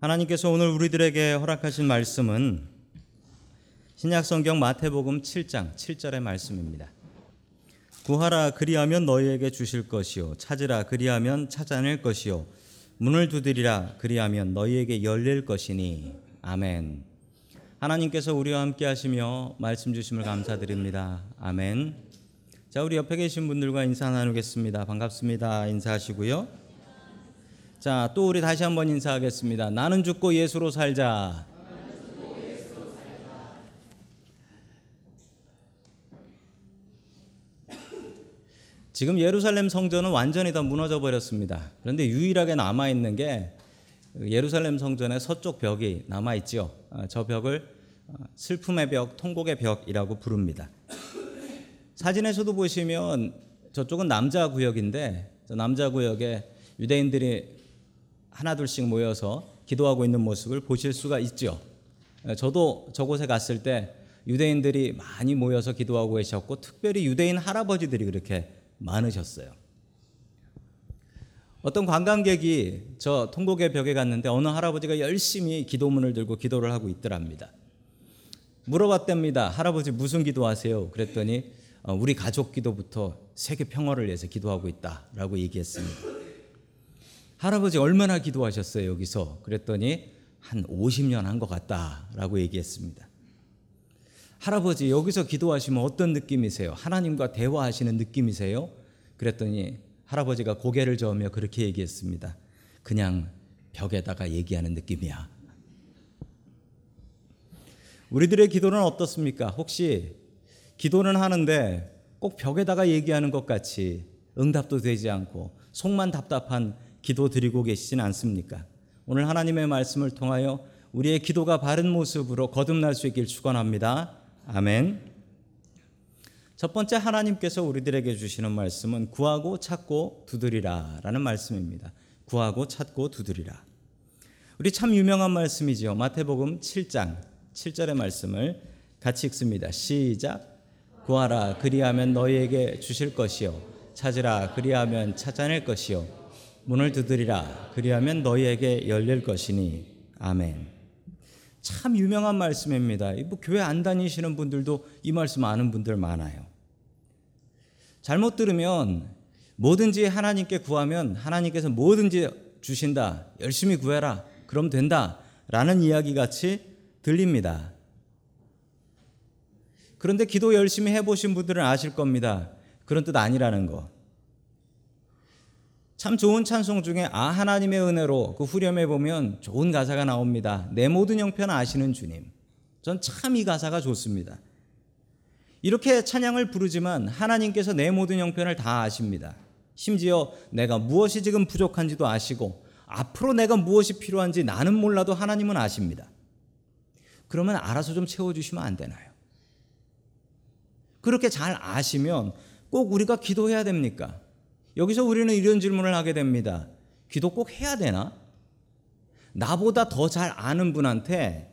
하나님께서 오늘 우리들에게 허락하신 말씀은 신약성경 마태복음 7장 7절의 말씀입니다. 구하라 그리하면 너희에게 주실 것이요 찾으라 그리하면 찾아낼 것이요 문을 두드리라 그리하면 너희에게 열릴 것이니 아멘. 하나님께서 우리와 함께 하시며 말씀 주심을 감사드립니다. 아멘. 자, 우리 옆에 계신 분들과 인사 나누겠습니다. 반갑습니다. 인사하시고요. 자, 또 우리 다시 한번 인사하겠습니다. 나는 죽고 예수로 살자. 지금 예루살렘 성전은 완전히 다 무너져 버렸습니다. 그런데 유일하게 남아 있는 게 예루살렘 성전의 서쪽 벽이 남아 있죠. 저 벽을 슬픔의 벽, 통곡의 벽이라고 부릅니다. 사진에서도 보시면 저쪽은 남자 구역인데 저 남자 구역에 유대인들이 하나둘씩 모여서 기도하고 있는 모습을 보실 수가 있죠. 저도 저곳에 갔을 때 유대인들이 많이 모여서 기도하고 계셨고 특별히 유대인 할아버지들이 그렇게 많으셨어요. 어떤 관광객이 저 통곡의 벽에 갔는데 어느 할아버지가 열심히 기도문을 들고 기도를 하고 있더랍니다. 물어봤답니다. 할아버지 무슨 기도하세요? 그랬더니 어, 우리 가족 기도부터 세계 평화를 위해서 기도하고 있다라고 얘기했습니다. 할아버지 얼마나 기도하셨어요 여기서? 그랬더니 한 50년 한 것 같다라고 얘기했습니다. 할아버지 여기서 기도하시면 어떤 느낌이세요? 하나님과 대화하시는 느낌이세요? 그랬더니 할아버지가 고개를 저으며 그렇게 얘기했습니다. 그냥 벽에다가 얘기하는 느낌이야. 우리들의 기도는 어떻습니까? 혹시 기도는 하는데 꼭 벽에다가 얘기하는 것 같이 응답도 되지 않고 속만 답답한 기도 드리고 계시진 않습니까? 오늘 하나님의 말씀을 통하여 우리의 기도가 바른 모습으로 거듭날 수 있길 축원합니다. 아멘. 첫 번째 하나님께서 우리들에게 주시는 말씀은 구하고 찾고 두드리라라는 말씀입니다. 구하고 찾고 두드리라. 우리 참 유명한 말씀이죠. 마태복음 7장 7절의 말씀을 같이 읽습니다. 시작. 구하라 그리하면 너희에게 주실 것이요 찾으라 그리하면 찾아낼 것이요 문을 두드리라 그리하면 너희에게 열릴 것이니 아멘. 참 유명한 말씀입니다. 뭐 교회 안 다니시는 분들도 이 말씀 아는 분들 많아요. 잘못 들으면 뭐든지 하나님께 구하면 하나님께서 뭐든지 주신다. 열심히 구해라. 그럼 된다. 라는 이야기 같이 들립니다. 그런데 기도 열심히 해보신 분들은 아실 겁니다. 그런 뜻 아니라는 거. 참 좋은 찬송 중에 아 하나님의 은혜로 그 후렴에 보면 좋은 가사가 나옵니다. 내 모든 형편 아시는 주님. 전 참 이 가사가 좋습니다. 이렇게 찬양을 부르지만 하나님께서 내 모든 형편을 다 아십니다. 심지어 내가 무엇이 지금 부족한지도 아시고 앞으로 내가 무엇이 필요한지 나는 몰라도 하나님은 아십니다. 그러면 알아서 좀 채워주시면 안 되나요? 그렇게 잘 아시면 꼭 우리가 기도해야 됩니까? 여기서 우리는 이런 질문을 하게 됩니다. 기도 꼭 해야 되나? 나보다 더 잘 아는 분한테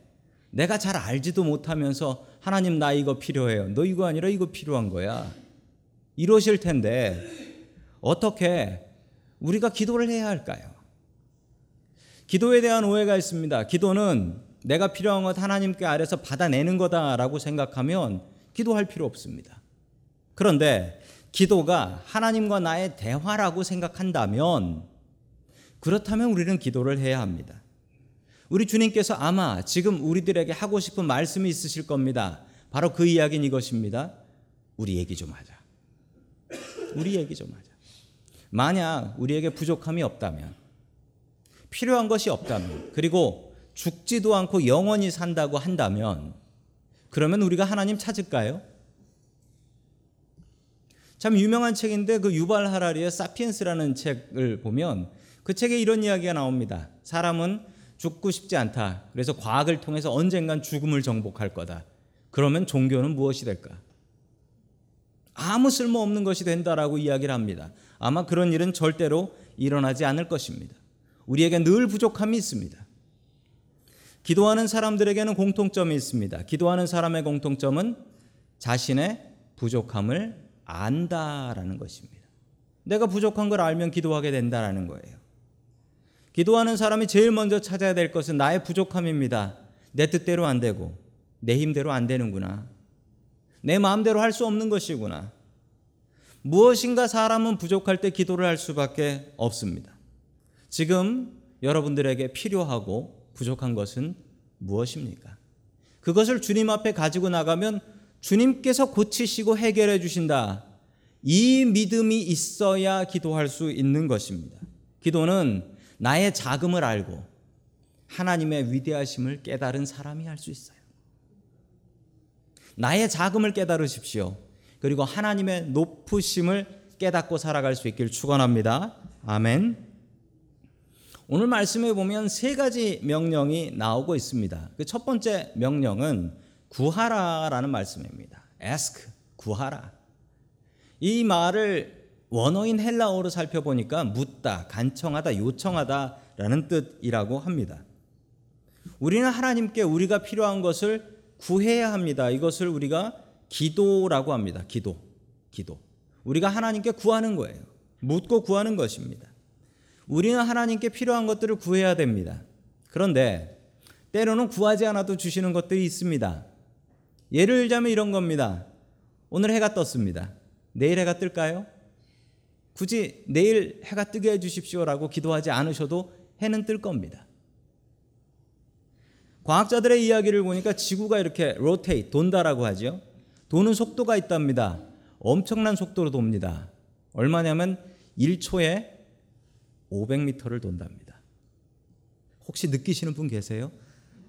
내가 잘 알지도 못하면서 하나님 나 이거 필요해요. 너 이거 아니라 이거 필요한 거야. 이러실 텐데 어떻게 우리가 기도를 해야 할까요? 기도에 대한 오해가 있습니다. 기도는 내가 필요한 것 하나님께 아래서 받아내는 거다라고 생각하면 기도할 필요 없습니다. 그런데 기도가 하나님과 나의 대화라고 생각한다면 그렇다면 우리는 기도를 해야 합니다. 우리 주님께서 아마 지금 우리들에게 하고 싶은 말씀이 있으실 겁니다. 바로 그 이야기는 이것입니다. 우리 얘기 좀 하자. 우리 얘기 좀 하자. 만약 우리에게 부족함이 없다면, 필요한 것이 없다면, 그리고 죽지도 않고 영원히 산다고 한다면, 그러면 우리가 하나님 찾을까요? 참 유명한 책인데 그 유발 하라리의 사피엔스라는 책을 보면 그 책에 이런 이야기가 나옵니다. 사람은 죽고 싶지 않다. 그래서 과학을 통해서 언젠간 죽음을 정복할 거다. 그러면 종교는 무엇이 될까? 아무 쓸모 없는 것이 된다라고 이야기를 합니다. 아마 그런 일은 절대로 일어나지 않을 것입니다. 우리에게 늘 부족함이 있습니다. 기도하는 사람들에게는 공통점이 있습니다. 기도하는 사람의 공통점은 자신의 부족함을 안다라는 것입니다. 내가 부족한 걸 알면 기도하게 된다라는 거예요. 기도하는 사람이 제일 먼저 찾아야 될 것은 나의 부족함입니다. 내 뜻대로 안 되고 내 힘대로 안 되는구나. 내 마음대로 할 수 없는 것이구나. 무엇인가 사람은 부족할 때 기도를 할 수밖에 없습니다. 지금 여러분들에게 필요하고 부족한 것은 무엇입니까? 그것을 주님 앞에 가지고 나가면 주님께서 고치시고 해결해 주신다. 이 믿음이 있어야 기도할 수 있는 것입니다. 기도는 나의 자금을 알고 하나님의 위대하심을 깨달은 사람이 할 수 있어요. 나의 자금을 깨달으십시오. 그리고 하나님의 높으심을 깨닫고 살아갈 수 있길 축원합니다. 아멘. 오늘 말씀에 보면 세 가지 명령이 나오고 있습니다. 그 첫 번째 명령은 구하라라는 말씀입니다. ask 구하라. 이 말을 원어인 헬라어로 살펴보니까 묻다, 간청하다, 요청하다라는 뜻이라고 합니다. 우리는 하나님께 우리가 필요한 것을 구해야 합니다. 이것을 우리가 기도라고 합니다. 기도. 기도. 우리가 하나님께 구하는 거예요. 묻고 구하는 것입니다. 우리는 하나님께 필요한 것들을 구해야 됩니다. 그런데 때로는 구하지 않아도 주시는 것들이 있습니다. 예를 들자면 이런 겁니다. 오늘 해가 떴습니다. 내일 해가 뜰까요? 굳이 내일 해가 뜨게 해주십시오라고 기도하지 않으셔도 해는 뜰 겁니다. 과학자들의 이야기를 보니까 지구가 이렇게 로테이 돈다라고 하죠. 도는 속도가 있답니다. 엄청난 속도로 돕니다. 얼마냐면 1초에 500m를 돈답니다. 혹시 느끼시는 분 계세요?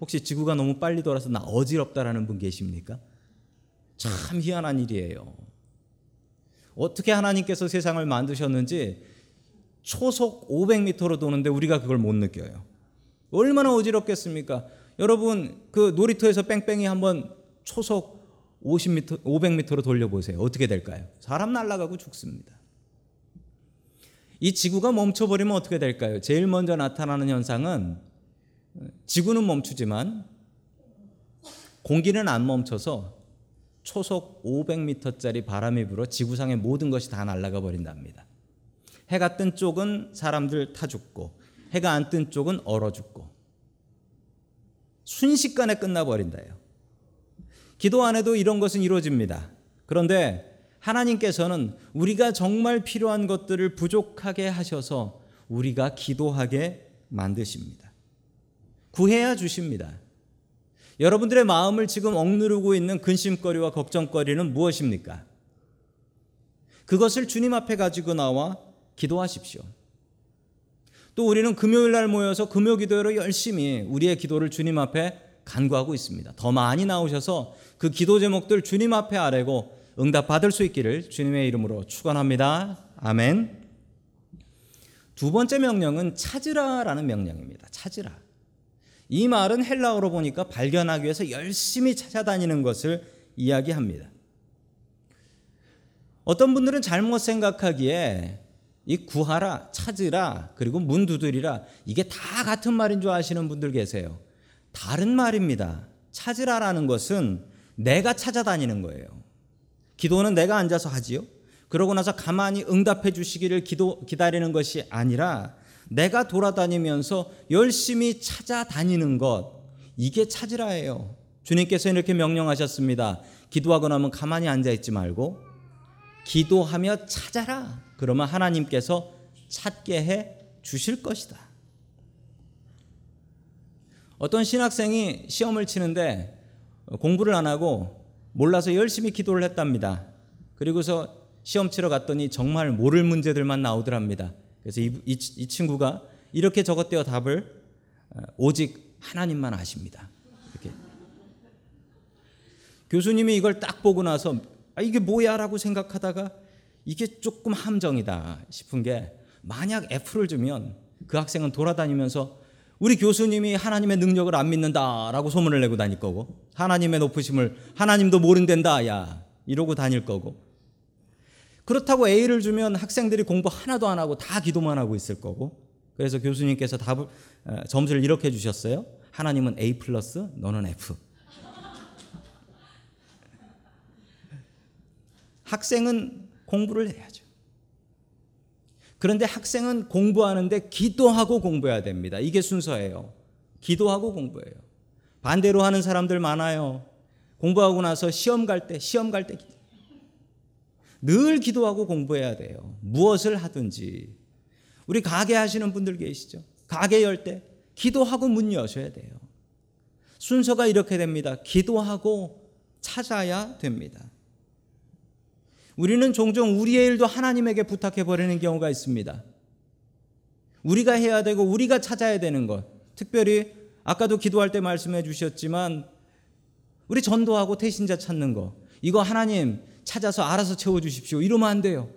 혹시 지구가 너무 빨리 돌아서 나 어지럽다라는 분 계십니까? 참 희한한 일이에요. 어떻게 하나님께서 세상을 만드셨는지 초속 500m로 도는데 우리가 그걸 못 느껴요. 얼마나 어지럽겠습니까? 여러분 그 놀이터에서 뺑뺑이 한번 초속 50m, 500m로 돌려보세요. 어떻게 될까요? 사람 날아가고 죽습니다. 이 지구가 멈춰버리면 어떻게 될까요? 제일 먼저 나타나는 현상은 지구는 멈추지만 공기는 안 멈춰서 초속 500m짜리 바람이 불어 지구상의 모든 것이 다 날아가 버린답니다. 해가 뜬 쪽은 사람들 타 죽고 해가 안 뜬 쪽은 얼어 죽고 순식간에 끝나버린다요. 기도 안에도 이런 것은 이루어집니다. 그런데 하나님께서는 우리가 정말 필요한 것들을 부족하게 하셔서 우리가 기도하게 만드십니다. 구해야 주십니다. 여러분들의 마음을 지금 억누르고 있는 근심거리와 걱정거리는 무엇입니까? 그것을 주님 앞에 가지고 나와 기도하십시오. 또 우리는 금요일 날 모여서 금요 기도회로 열심히 우리의 기도를 주님 앞에 간구하고 있습니다. 더 많이 나오셔서 그 기도 제목들 주님 앞에 아뢰고 응답 받을 수 있기를 주님의 이름으로 축원합니다. 아멘. 두 번째 명령은 찾으라라는 명령입니다. 찾으라. 이 말은 헬라어로 보니까 발견하기 위해서 열심히 찾아다니는 것을 이야기합니다. 어떤 분들은 잘못 생각하기에 이 구하라, 찾으라, 그리고 문 두드리라 이게 다 같은 말인 줄 아시는 분들 계세요. 다른 말입니다. 찾으라라는 것은 내가 찾아다니는 거예요. 기도는 내가 앉아서 하지요. 그러고 나서 가만히 응답해 주시기를 기도 기다리는 것이 아니라 내가 돌아다니면서 열심히 찾아다니는 것 이게 찾으라예요. 주님께서 이렇게 명령하셨습니다. 기도하고 나면 가만히 앉아 있지 말고 기도하며 찾아라. 그러면 하나님께서 찾게 해 주실 것이다. 어떤 신학생이 시험을 치는데 공부를 안 하고 몰라서 열심히 기도를 했답니다. 그리고서 시험 치러 갔더니 정말 모를 문제들만 나오더랍니다. 그래서 이, 이, 이 친구가 이렇게 적었대요 답을. 어, 오직 하나님만 아십니다. 이렇게. 교수님이 이걸 딱 보고 나서 아, 이게 뭐야라고 생각하다가 이게 조금 함정이다 싶은 게 만약 F를 주면 그 학생은 돌아다니면서 우리 교수님이 하나님의 능력을 안 믿는다라고 소문을 내고 다닐 거고 하나님의 높으심을 하나님도 모른댄다 야 이러고 다닐 거고 그렇다고 A를 주면 학생들이 공부 하나도 안 하고 다 기도만 하고 있을 거고 그래서 교수님께서 답을 점수를 이렇게 주셨어요. 하나님은 A 플러스 너는 F. 학생은 공부를 해야죠. 그런데 학생은 공부하는데 기도하고 공부해야 됩니다. 이게 순서예요. 기도하고 공부해요. 반대로 하는 사람들 많아요. 공부하고 나서 시험 갈 때, 시험 갈 때 늘 기도하고 공부해야 돼요. 무엇을 하든지. 우리 가게 하시는 분들 계시죠? 가게 열 때 기도하고 문 여셔야 돼요. 순서가 이렇게 됩니다. 기도하고 찾아야 됩니다. 우리는 종종 우리의 일도 하나님에게 부탁해 버리는 경우가 있습니다. 우리가 해야 되고 우리가 찾아야 되는 것. 특별히 아까도 기도할 때 말씀해 주셨지만 우리 전도하고 태신자 찾는 거. 이거 하나님 찾아서 알아서 채워 주십시오. 이러면 안 돼요.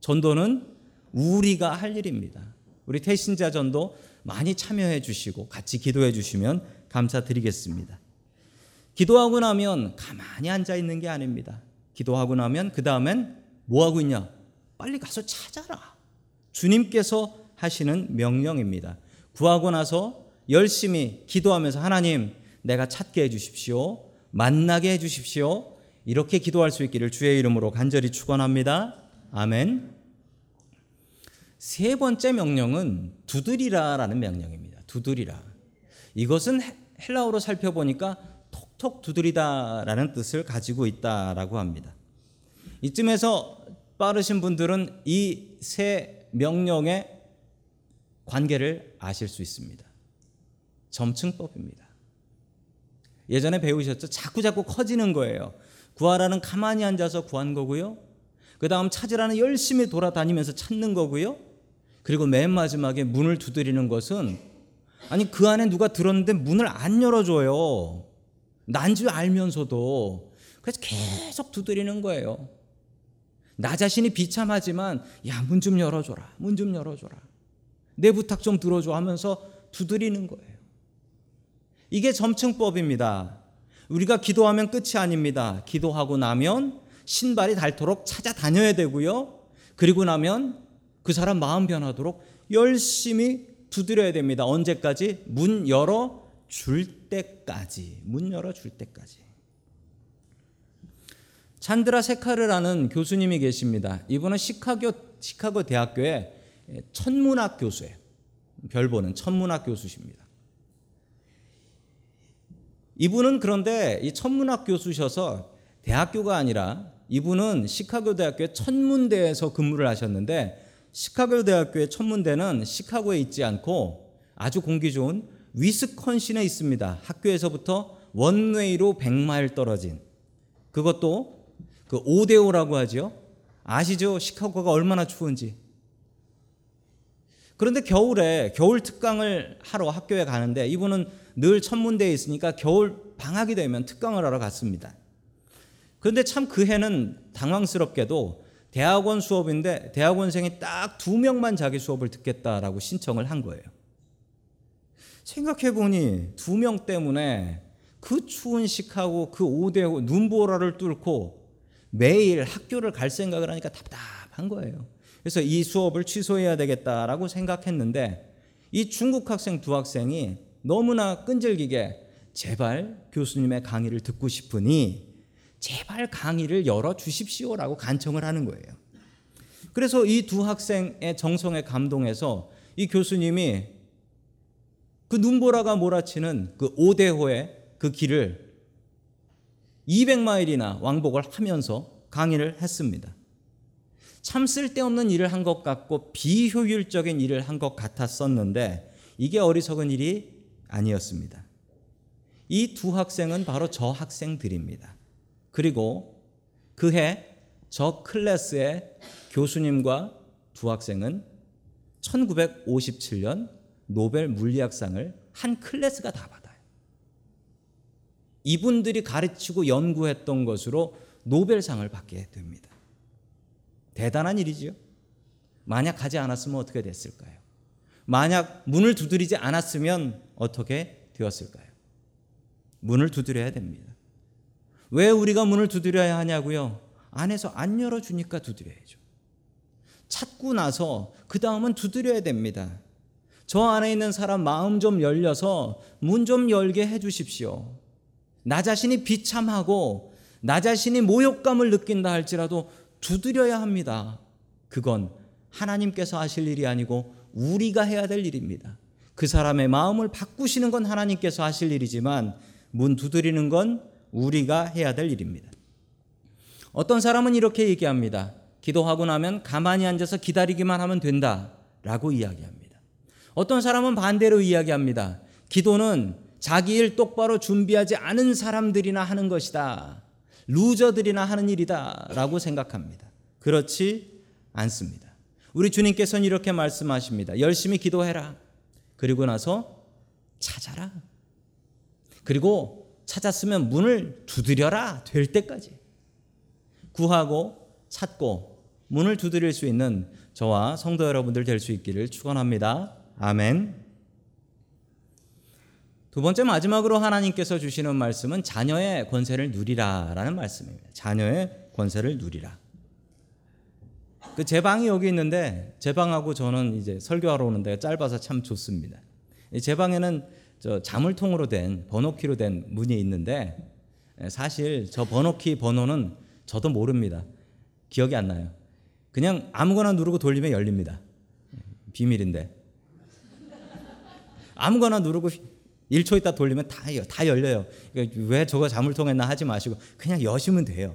전도는 우리가 할 일입니다. 우리 태신자 전도 많이 참여해 주시고 같이 기도해 주시면 감사드리겠습니다. 기도하고 나면 가만히 앉아 있는 게 아닙니다. 기도하고 나면 그 다음엔 뭐 하고 있냐? 빨리 가서 찾아라. 주님께서 하시는 명령입니다. 구하고 나서 열심히 기도하면서 하나님 내가 찾게 해 주십시오. 만나게 해 주십시오. 이렇게 기도할 수 있기를 주의 이름으로 간절히 축원합니다. 아멘. 세 번째 명령은 두드리라라는 명령입니다. 두드리라. 이것은 헬라어로 살펴보니까 톡톡 두드리다라는 뜻을 가지고 있다라고 합니다. 이쯤에서 빠르신 분들은 이 세 명령의 관계를 아실 수 있습니다. 점층법입니다. 예전에 배우셨죠? 자꾸 자꾸 커지는 거예요. 구하라는 가만히 앉아서 구한 거고요. 그 다음 찾으라는 열심히 돌아다니면서 찾는 거고요. 그리고 맨 마지막에 문을 두드리는 것은 아니 그 안에 누가 들었는데 문을 안 열어줘요. 난 줄 알면서도 그래서 계속 두드리는 거예요. 나 자신이 비참하지만 야 문 좀 열어줘라. 문 좀 열어줘라. 내 부탁 좀 들어줘 하면서 두드리는 거예요. 이게 점층법입니다. 우리가 기도하면 끝이 아닙니다. 기도하고 나면 신발이 닳도록 찾아다녀야 되고요. 그리고 나면 그 사람 마음 변하도록 열심히 두드려야 됩니다. 언제까지? 문 열어 줄 때까지. 문 열어 줄 때까지. 찬드라 세카르라는 교수님이 계십니다. 이분은 시카고 시카고 대학교의 천문학 교수예요. 별 보는 천문학 교수십니다. 이분은 그런데 이 천문학 교수셔서 대학교가 아니라 이분은 시카고 대학교의 천문대에서 근무를 하셨는데 시카고 대학교의 천문대는 시카고에 있지 않고 아주 공기 좋은 위스콘신에 있습니다. 학교에서부터 원웨이로 100마일 떨어진 그것도 그 오데오라고 하죠. 아시죠? 시카고가 얼마나 추운지. 그런데 겨울에 겨울 특강을 하러 학교에 가는데 이분은 늘 천문대에 있으니까 겨울 방학이 되면 특강을 하러 갔습니다. 그런데 참 그 해는 당황스럽게도 대학원 수업인데 대학원생이 딱 두 명만 자기 수업을 듣겠다라고 신청을 한 거예요. 생각해 보니 두 명 때문에 그 추운 시카고 그 오대고 눈보라를 뚫고 매일 학교를 갈 생각을 하니까 답답한 거예요. 그래서 이 수업을 취소해야 되겠다라고 생각했는데 이 중국 학생 두 학생이 너무나 끈질기게 제발 교수님의 강의를 듣고 싶으니 제발 강의를 열어 주십시오라고 간청을 하는 거예요. 그래서 이 두 학생의 정성에 감동해서 이 교수님이 그 눈보라가 몰아치는 그 오대호의 그 길을 200마일이나 왕복을 하면서 강의를 했습니다. 참 쓸데없는 일을 한 것 같고 비효율적인 일을 한 것 같았었는데 이게 어리석은 일이 아니었습니다. 이 두 학생은 바로 저 학생들입니다. 그리고 그해 저 클래스의 교수님과 두 학생은 1957년 노벨 물리학상을 한 클래스가 다 받아요. 이분들이 가르치고 연구했던 것으로 노벨상을 받게 됩니다. 대단한 일이지요. 만약 가지 않았으면 어떻게 됐을까요? 만약 문을 두드리지 않았으면 어떻게 되었을까요? 문을 두드려야 됩니다. 왜 우리가 문을 두드려야 하냐고요? 안에서 안 열어주니까 두드려야죠. 찾고 나서 그 다음은 두드려야 됩니다. 저 안에 있는 사람 마음 좀 열려서 문 좀 열게 해 주십시오. 나 자신이 비참하고 나 자신이 모욕감을 느낀다 할지라도 두드려야 합니다. 그건 하나님께서 하실 일이 아니고 우리가 해야 될 일입니다. 그 사람의 마음을 바꾸시는 건 하나님께서 하실 일이지만 문 두드리는 건 우리가 해야 될 일입니다. 어떤 사람은 이렇게 얘기합니다. 기도하고 나면 가만히 앉아서 기다리기만 하면 된다. 라고 이야기합니다. 어떤 사람은 반대로 이야기합니다. 기도는 자기 일 똑바로 준비하지 않은 사람들이나 하는 것이다. 루저들이나 하는 일이다. 라고 생각합니다. 그렇지 않습니다. 우리 주님께서는 이렇게 말씀하십니다. 열심히 기도해라. 그리고 나서 찾아라. 그리고 찾았으면 문을 두드려라. 될 때까지. 구하고 찾고 문을 두드릴 수 있는 저와 성도 여러분들 될 수 있기를 축원합니다. 아멘. 두 번째 마지막으로 하나님께서 주시는 말씀은 자녀의 권세를 누리라라는 말씀입니다. 자녀의 권세를 누리라. 그 제 방이 여기 있는데 제 방하고 저는 이제 설교하러 오는데 짧아서 참 좋습니다. 제 방에는 저 자물통으로 된 번호키로 된 문이 있는데 사실 저 번호키 번호는 저도 모릅니다. 기억이 안 나요. 그냥 아무거나 누르고 돌리면 열립니다. 비밀인데. 아무거나 누르고 1초 있다 돌리면 다, 다 열려요. 그러니까 왜 저거 자물통했나 하지 마시고 그냥 여시면 돼요.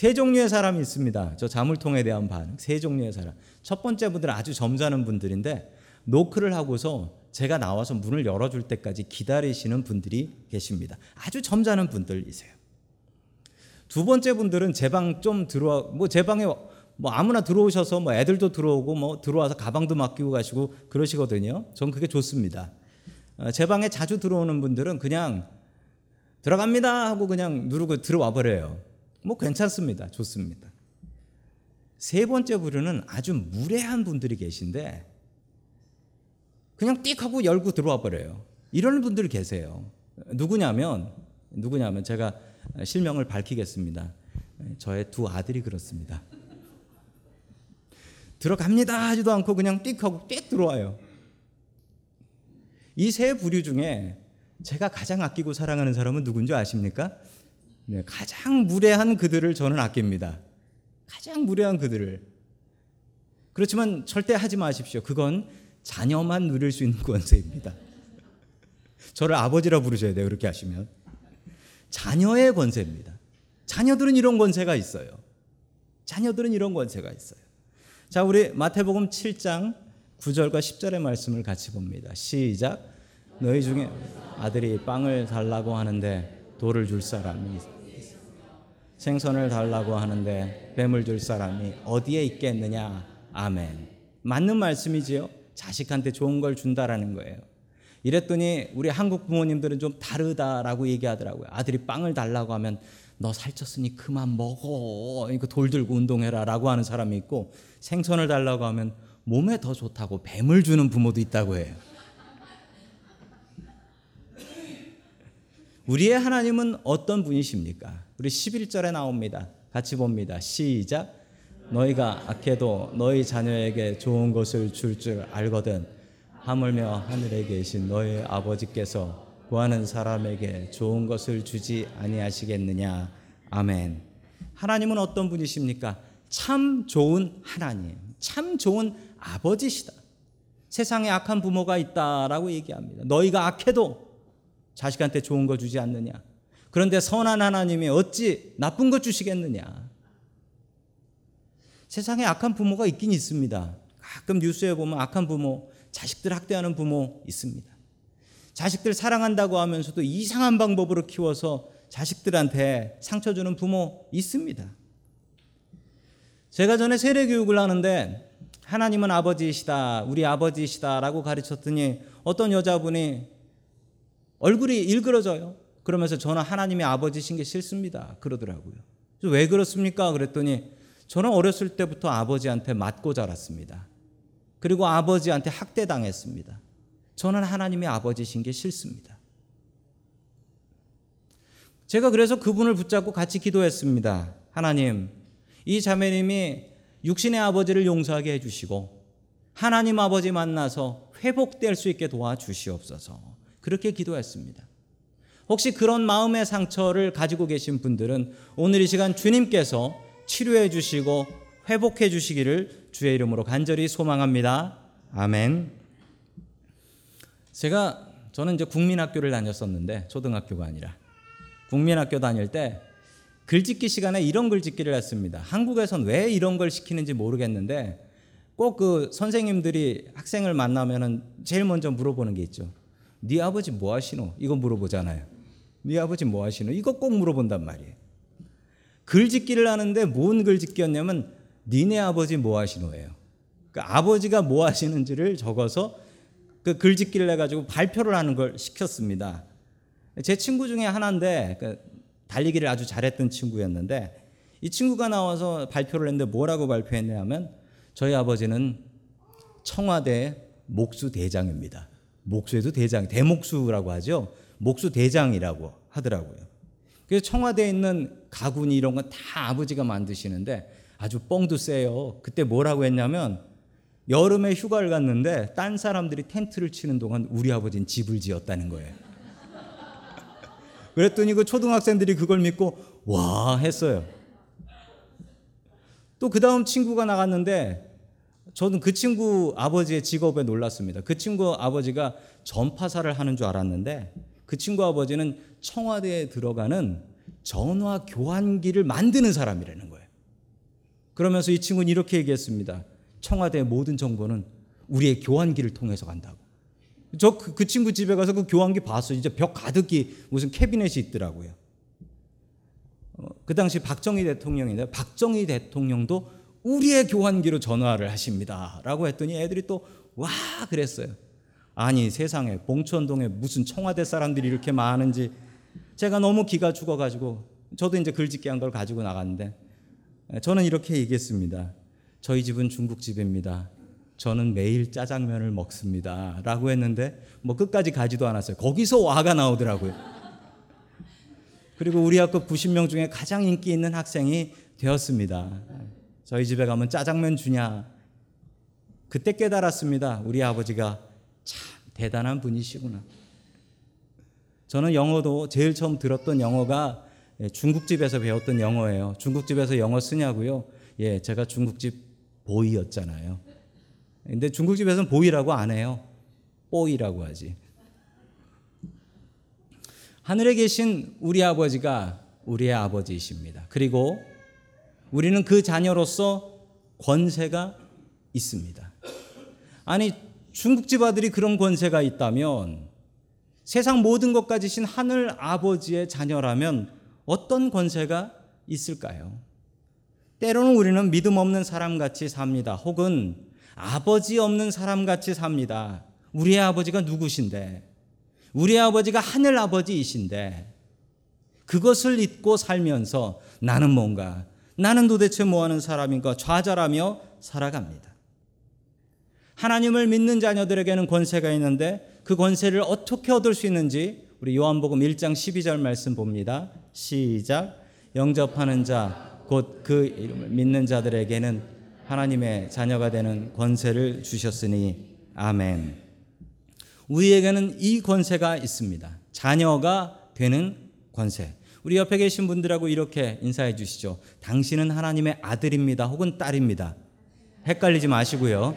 세 종류의 사람이 있습니다. 저 자물통에 대한 반응. 세 종류의 사람. 첫 번째 분들은 아주 점잖은 분들인데 노크를 하고서 제가 나와서 문을 열어줄 때까지 기다리시는 분들이 계십니다. 아주 점잖은 분들이세요. 두 번째 분들은 제 방 좀 들어와 뭐 제 방에 뭐 아무나 들어오셔서 뭐 애들도 들어오고 뭐 들어와서 가방도 맡기고 가시고 그러시거든요. 전 그게 좋습니다. 어, 제 방에 자주 들어오는 분들은 그냥 들어갑니다 하고 그냥 누르고 들어와 버려요. 뭐 괜찮습니다. 좋습니다. 세 번째 부류는 아주 무례한 분들이 계신데 그냥 띡 하고 열고 들어와 버려요. 이런 분들 계세요. 누구냐면 누구냐면 제가 실명을 밝히겠습니다. 저의 두 아들이 그렇습니다. 들어갑니다 하지도 않고 그냥 띡 하고 띡 들어와요. 이 세 부류 중에 제가 가장 아끼고 사랑하는 사람은 누군지 아십니까? 네, 가장 무례한 그들을 저는 아낍니다. 가장 무례한 그들을. 그렇지만 절대 하지 마십시오. 그건 자녀만 누릴 수 있는 권세입니다. 저를 아버지라 부르셔야 돼요. 그렇게 하시면. 자녀의 권세입니다. 자녀들은 이런 권세가 있어요. 자녀들은 이런 권세가 있어요. 자, 우리 마태복음 7장 9절과 10절의 말씀을 같이 봅니다. 시작. 너희 중에 아들이 빵을 달라고 하는데 돌을 줄 사람이 생선을 달라고 하는데 뱀을 줄 사람이 어디에 있겠느냐? 아멘. 맞는 말씀이지요. 자식한테 좋은 걸 준다라는 거예요. 이랬더니 우리 한국 부모님들은 좀 다르다라고 얘기하더라고요. 아들이 빵을 달라고 하면 너 살쪘으니 그만 먹어. 이거 돌 들고 운동해라 라고 하는 사람이 있고 생선을 달라고 하면 몸에 더 좋다고 뱀을 주는 부모도 있다고 해요. 우리의 하나님은 어떤 분이십니까? 우리 11절에 나옵니다. 같이 봅니다. 시작. 너희가 악해도 너희 자녀에게 좋은 것을 줄줄 알거든. 하물며 하늘에 계신 너희 아버지께서 구하는 사람에게 좋은 것을 주지 아니하시겠느냐. 아멘. 하나님은 어떤 분이십니까? 참 좋은 하나님, 참 좋은 아버지시다. 세상에 악한 부모가 있다라고 얘기합니다. 너희가 악해도 자식한테 좋은 거 주지 않느냐. 그런데 선한 하나님이 어찌 나쁜 것 주시겠느냐. 세상에 악한 부모가 있긴 있습니다. 가끔 뉴스에 보면 악한 부모, 자식들 학대하는 부모 있습니다. 자식들 사랑한다고 하면서도 이상한 방법으로 키워서 자식들한테 상처 주는 부모 있습니다. 제가 전에 세례 교육을 하는데 하나님은 아버지이시다, 우리 아버지이시다라고 가르쳤더니 어떤 여자분이 얼굴이 일그러져요. 그러면서 저는 하나님의 아버지신 게 싫습니다. 그러더라고요. 왜 그렇습니까? 그랬더니 저는 어렸을 때부터 아버지한테 맞고 자랐습니다. 그리고 아버지한테 학대당했습니다. 저는 하나님의 아버지신 게 싫습니다. 제가 그래서 그분을 붙잡고 같이 기도했습니다. 하나님, 이 자매님이 육신의 아버지를 용서하게 해주시고 하나님 아버지 만나서 회복될 수 있게 도와주시옵소서. 그렇게 기도했습니다. 혹시 그런 마음의 상처를 가지고 계신 분들은 오늘 이 시간 주님께서 치료해 주시고 회복해 주시기를 주의 이름으로 간절히 소망합니다. 아멘. 제가 저는 이제 국민학교를 다녔었는데 초등학교가 아니라 국민학교 다닐 때 글짓기 시간에 이런 글짓기를 했습니다. 한국에선 왜 이런 걸 시키는지 모르겠는데 꼭 그 선생님들이 학생을 만나면은 제일 먼저 물어보는 게 있죠. 네 아버지 뭐 하시노? 이거 물어보잖아요. 네 아버지 뭐 하시노? 이거 꼭 물어본단 말이에요. 글짓기를 하는데 뭔 글짓기였냐면 니네 아버지 뭐 하시노예요. 그 아버지가 뭐 하시는지를 적어서 그 글짓기를 해가지고 발표를 하는 걸 시켰습니다. 제 친구 중에 하나인데 그 달리기를 아주 잘했던 친구였는데 이 친구가 나와서 발표를 했는데 뭐라고 발표했냐면 저희 아버지는 청와대 목수 대장입니다. 목수에도 대장, 대목수라고 하죠. 목수 대장이라고 하더라고요. 그래서 청와대에 있는 가군이 이런 건 다 아버지가 만드시는데 아주 뻥도 세요. 그때 뭐라고 했냐면 여름에 휴가를 갔는데 딴 사람들이 텐트를 치는 동안 우리 아버지는 집을 지었다는 거예요. 그랬더니 그 초등학생들이 그걸 믿고 와 했어요. 또 그 다음 친구가 나갔는데 저는 그 친구 아버지의 직업에 놀랐습니다. 그 친구 아버지가 전파사를 하는 줄 알았는데 그 친구 아버지는 청와대에 들어가는 전화 교환기를 만드는 사람이라는 거예요. 그러면서 이 친구는 이렇게 얘기했습니다. 청와대의 모든 정보는 우리의 교환기를 통해서 간다고. 저그 그 친구 집에 가서 그 교환기 봤어요. 이제 벽 가득히 무슨 캐비넷이 있더라고요. 어, 그 당시 박정희 대통령인데 박정희 대통령도 우리의 교환기로 전화를 하십니다 라고 했더니 애들이 또 와 그랬어요. 아니 세상에 봉천동에 무슨 청와대 사람들이 이렇게 많은지 제가 너무 기가 죽어가지고 저도 이제 글짓기 한 걸 가지고 나갔는데 저는 이렇게 얘기했습니다. 저희 집은 중국집입니다. 저는 매일 짜장면을 먹습니다. 라고 했는데 뭐 끝까지 가지도 않았어요. 거기서 와가 나오더라고요. 그리고 우리 학교 90명 중에 가장 인기 있는 학생이 되었습니다. 저희 집에 가면 짜장면 주냐. 그때 깨달았습니다. 우리 아버지가 참 대단한 분이시구나. 저는 영어도 제일 처음 들었던 영어가 중국집에서 배웠던 영어예요. 중국집에서 영어 쓰냐고요? 예, 제가 중국집 보이였잖아요. 근데 중국집에서는 보이라고 안 해요. 뽀이라고 하지. 하늘에 계신 우리 아버지가 우리의 아버지이십니다. 그리고 우리는 그 자녀로서 권세가 있습니다. 아니, 중국집 아들이 그런 권세가 있다면 세상 모든 것 가지신 하늘 아버지의 자녀라면 어떤 권세가 있을까요? 때로는 우리는 믿음 없는 사람 같이 삽니다. 혹은 아버지 없는 사람 같이 삽니다. 우리의 아버지가 누구신데? 우리의 아버지가 하늘 아버지이신데 그것을 잊고 살면서 나는 뭔가 나는 도대체 뭐 하는 사람인가 좌절하며 살아갑니다. 하나님을 믿는 자녀들에게는 권세가 있는데 그 권세를 어떻게 얻을 수 있는지 우리 요한복음 1장 12절 말씀 봅니다. 시작. 영접하는 자 곧 그 이름을 믿는 자들에게는 하나님의 자녀가 되는 권세를 주셨으니 아멘. 우리에게는 이 권세가 있습니다. 자녀가 되는 권세. 우리 옆에 계신 분들하고 이렇게 인사해 주시죠. 당신은 하나님의 아들입니다. 혹은 딸입니다. 헷갈리지 마시고요.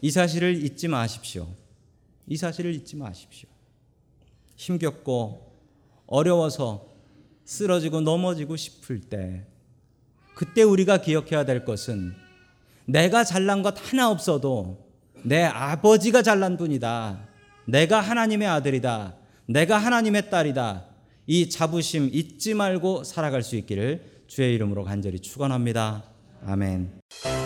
이 사실을 잊지 마십시오. 이 사실을 잊지 마십시오. 힘겹고 어려워서 쓰러지고 넘어지고 싶을 때 그때 우리가 기억해야 될 것은 내가 잘난 것 하나 없어도 내 아버지가 잘난 분이다. 내가 하나님의 아들이다. 내가 하나님의 딸이다. 이 자부심 잊지 말고 살아갈 수 있기를 주의 이름으로 간절히 축원합니다. 아멘.